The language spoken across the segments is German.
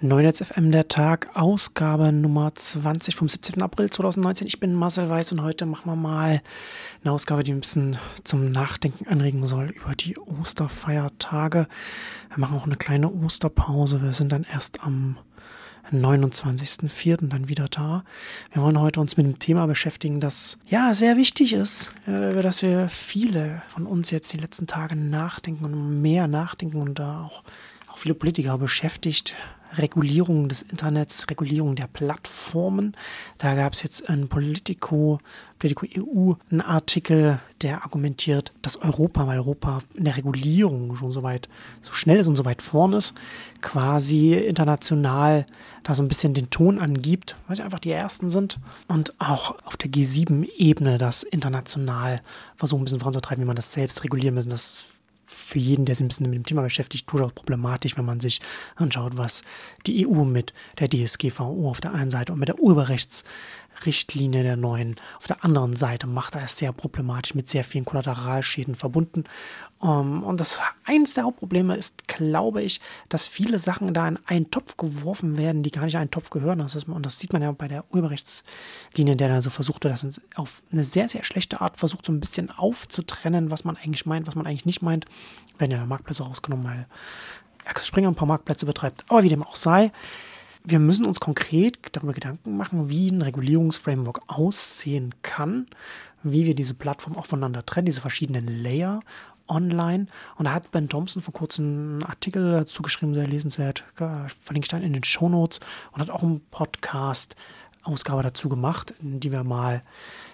Neunetz FM der Tag, Ausgabe Nummer 20 vom 17. April 2019. Ich bin Marcel Weiß und heute machen wir mal eine Ausgabe, die ein bisschen zum Nachdenken anregen soll über die Osterfeiertage. Wir machen auch eine kleine Osterpause. Wir sind dann erst am 29.04. dann wieder da. Wir wollen heute uns mit einem Thema beschäftigen, das ja sehr wichtig ist, äh, über das wir viele von uns jetzt die letzten Tage nachdenken und mehr nachdenken und da auch, auch viele Politiker beschäftigt. Regulierung des Internets, Regulierung der Plattformen. Da gab es jetzt in Politico, Politico EU einen Artikel, der argumentiert, dass Europa, weil Europa in der Regulierung schon so weit, so schnell ist und so weit vorn ist, quasi international da so ein bisschen den Ton angibt, weil sie einfach die Ersten sind und auch auf der G7-Ebene das international versuchen ein bisschen voranzutreiben, wie man das selbst regulieren müssen. Das für jeden, der sich ein bisschen mit dem Thema beschäftigt, durchaus problematisch, wenn man sich anschaut, was die EU mit der DSGVO auf der einen Seite und mit der Urheberrechtsrichtlinie der neuen auf der anderen Seite macht. Da ist sehr problematisch mit sehr vielen Kollateralschäden verbunden. Ähm, und das eines der Hauptprobleme ist, glaube ich, dass viele Sachen da in einen Topf geworfen werden, die gar nicht in einen Topf gehören. Das ist, und das sieht man ja bei der Urheberrechtslinie, der dann so versucht, das auf eine sehr, sehr schlechte Art versucht, so ein bisschen aufzutrennen, was man eigentlich meint, was man eigentlich nicht meint. Werden ja Marktplätze rausgenommen, weil Axel Springer ein paar Marktplätze betreibt. Aber wie dem auch sei, wir müssen uns konkret darüber Gedanken machen, wie ein Regulierungsframework aussehen kann, wie wir diese Plattform auch voneinander trennen, diese verschiedenen Layer online. Und da hat Ben Thompson vor kurzem einen Artikel dazu geschrieben, sehr lesenswert, verlinke ich dann in den Show Notes und hat auch einen Podcast-Ausgabe dazu gemacht, in die wir mal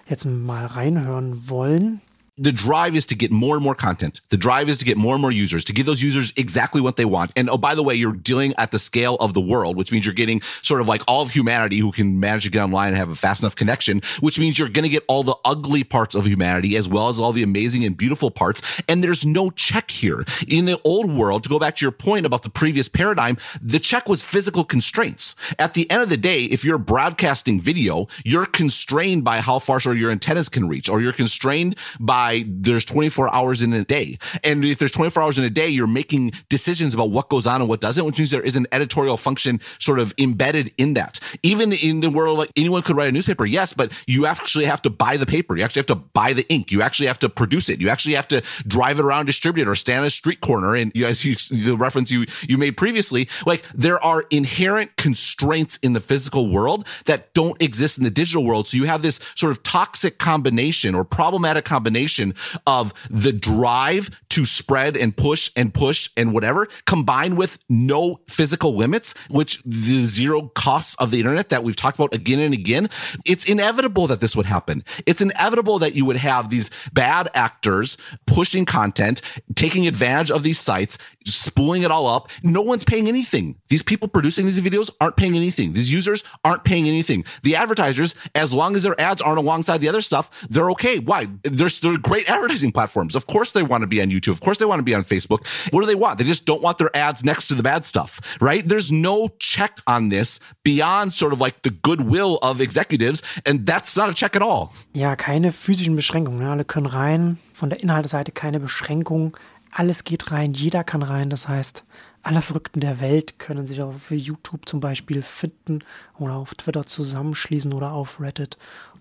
jetzt mal reinhören wollen. The drive is to get more and more content. The drive is to get more and more users, to give those users exactly what they want. And oh, by the way, you're dealing at the scale of the world, which means you're getting sort of like all of humanity who can manage to get online and have a fast enough connection, which means you're going to get all the ugly parts of humanity as well as all the amazing and beautiful parts. And there's no check here. In the old world, to go back to your point about the previous paradigm, the check was physical constraints. At the end of the day, if you're broadcasting video, you're constrained by how far your antennas can reach, or you're constrained by there's 24 hours in a day. And if there's 24 hours in a day, you're making decisions about what goes on and what doesn't, which means there is an editorial function sort of embedded in that. Even in the world, like anyone could write a newspaper, yes, but you actually have to buy the paper. You actually have to buy the ink. You actually have to produce it. You actually have to drive it around, distribute it, or stand at a street corner. And as you, the reference you, you made previously, like there are inherent constraints in the physical world that don't exist in the digital world. So you have this sort of toxic combination or problematic combination of the drive to spread and push and push and whatever combined with no physical limits, which the zero costs of the internet that we've talked about again and again, it's inevitable that this would happen. It's inevitable that you would have these bad actors pushing content, taking advantage of these sites, spooling it all up. No one's paying anything. These people producing these videos aren't paying anything. These users aren't paying anything. The advertisers, as long as their ads aren't alongside the other stuff, they're okay. Why? They're, they're great advertising platforms. Of course they want to be on YouTube. Of course they want to be on Facebook. What do they want? They just don't want their ads next to the bad stuff, right? There's no check on this beyond sort of like the goodwill of executives. And that's not a check at all. Ja, keine physischen Beschränkungen. Alle können rein. Von der Inhaltsseite keine Beschränkung. Alles geht rein. Jeder kann rein. Das heißt, alle Verrückten der Welt können sich auf YouTube zum Beispiel finden oder auf Twitter zusammenschließen oder auf Reddit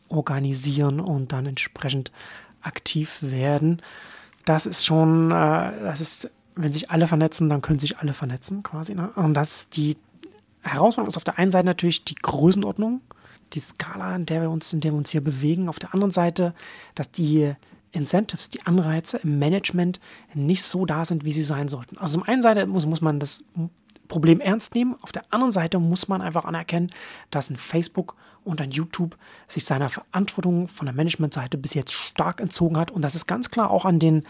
organisieren und dann entsprechend aktiv werden. Das ist schon, äh, das ist, wenn sich alle vernetzen, dann können sich alle vernetzen quasi. Ne? Und das die Herausforderung ist auf der einen Seite natürlich die Größenordnung, die Skala, in der wir uns, in der wir uns hier bewegen. Auf der anderen Seite, dass die Incentives, die Anreize im Management nicht so da sind, wie sie sein sollten. Also zum einen Seite muss, muss man das Problem ernst nehmen. Auf der anderen Seite muss man einfach anerkennen, dass ein Facebook und ein YouTube sich seiner Verantwortung von der Managementseite bis jetzt stark entzogen hat. Und das ist ganz klar auch an den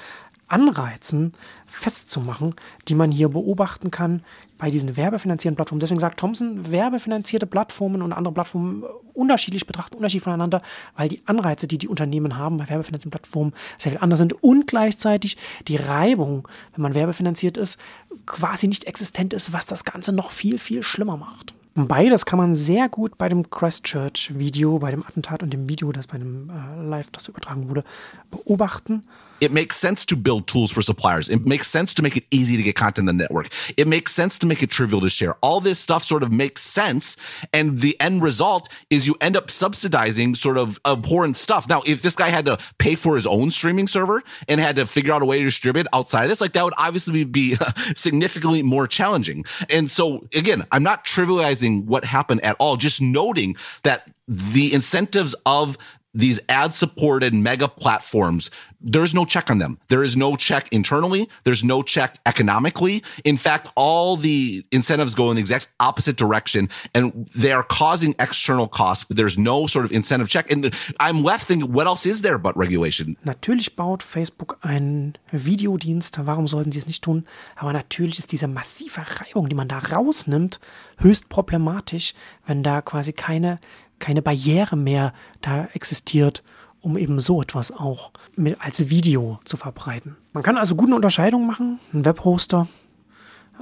Anreizen festzumachen, die man hier beobachten kann bei diesen werbefinanzierten Plattformen. Deswegen sagt Thompson, werbefinanzierte Plattformen und andere Plattformen unterschiedlich betrachten, unterschiedlich voneinander, weil die Anreize, die die Unternehmen haben bei werbefinanzierten Plattformen, sehr viel anders sind und gleichzeitig die Reibung, wenn man werbefinanziert ist, quasi nicht existent ist, was das Ganze noch viel, viel schlimmer macht. Beides kann man sehr gut bei dem Christchurch-Video, bei dem Attentat und dem Video, das bei dem äh, Live, das übertragen wurde, beobachten. It makes sense to build tools for suppliers. It makes sense to make it easy to get content on the network. It makes sense to make it trivial to share. All this stuff sort of makes sense. And the end result is you end up subsidizing sort of abhorrent stuff. Now, if this guy had to pay for his own streaming server and had to figure out a way to distribute outside of this, like that would obviously be significantly more challenging. And so again, I'm not trivializing what happened at all, just noting that the incentives of these ad supported mega platforms, there's no check on them. There is no check internally. There's no check economically. In fact, all the incentives go in the exact opposite direction and they are causing external costs, but there's no sort of incentive check. And I'm left thinking, what else is there but regulation? Natürlich baut Facebook einen Videodienst. Warum sollten sie es nicht tun? Aber natürlich ist diese massive Reibung, die man da rausnimmt, höchst problematisch, wenn da quasi keine keine Barriere mehr da existiert, um eben so etwas auch mit, als Video zu verbreiten. Man kann also gute Unterscheidungen machen. Ein Webhoster,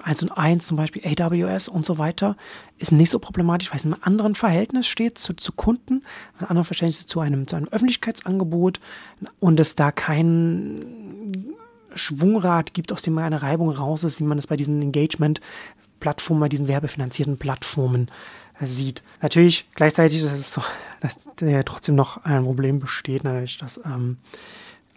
1 und 1 zum Beispiel, AWS und so weiter, ist nicht so problematisch, weil es in einem anderen Verhältnis steht zu, zu Kunden, in einem anderen Verhältnis zu einem, zu einem Öffentlichkeitsangebot und es da kein Schwungrad gibt, aus dem eine Reibung raus ist, wie man es bei diesen Engagement-Plattformen, bei diesen werbefinanzierten Plattformen sieht. Natürlich, gleichzeitig ist es so, dass ja trotzdem noch ein Problem besteht, natürlich, dass ähm,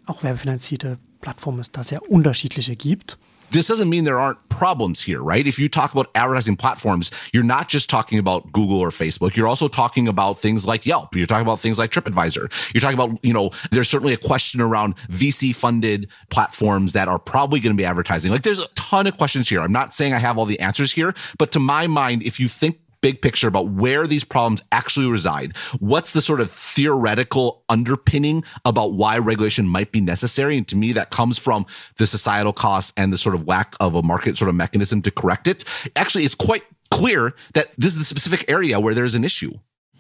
auch werbefinanzierte Plattformen es da sehr unterschiedliche gibt. This doesn't mean there aren't problems here, right? If you talk about advertising platforms, you're not just talking about Google or Facebook. You're also talking about things like Yelp. You're talking about things like TripAdvisor. You're talking about, you know, there's certainly a question around VC funded platforms that are probably going to be advertising. Like there's a ton of questions here. I'm not saying I have all the answers here, but to my mind, if you think big picture about where these problems actually reside. What's the sort of theoretical underpinning about why regulation might be necessary? And to me, that comes from the societal costs and the sort of lack of a market sort of mechanism to correct it. Actually, it's quite clear that this is the specific area where there's an issue.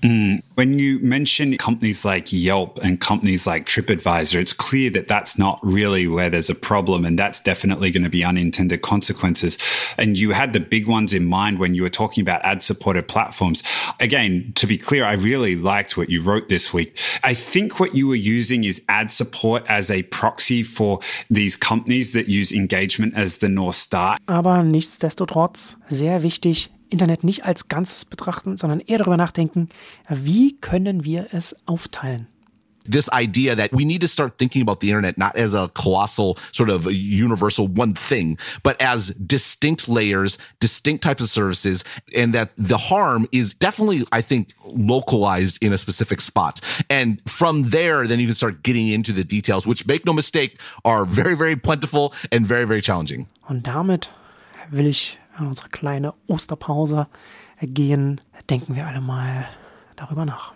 Mm. When you mention companies like Yelp and companies like TripAdvisor, it's clear that that's not really where there's a problem. And that's definitely going to be unintended consequences. And you had the big ones in mind when you were talking about ad supported platforms. Again, to be clear, I really liked what you wrote this week. I think what you were using is ad support as a proxy for these companies that use engagement as the North Star. Aber nichtsdestotrotz sehr wichtig, Internet nicht als Ganzes betrachten, sondern eher darüber nachdenken, wie können wir es aufteilen. this idea that we need to start thinking about the internet not as a colossal sort of universal one thing, but as distinct layers, distinct types of services, and that the harm is definitely, I think, localized in a specific spot. And from there, then you can start getting into the details, which make no mistake, are very, very plentiful and very, very challenging. Und damit will ich an unsere kleine Osterpause gehen, denken wir alle mal darüber nach.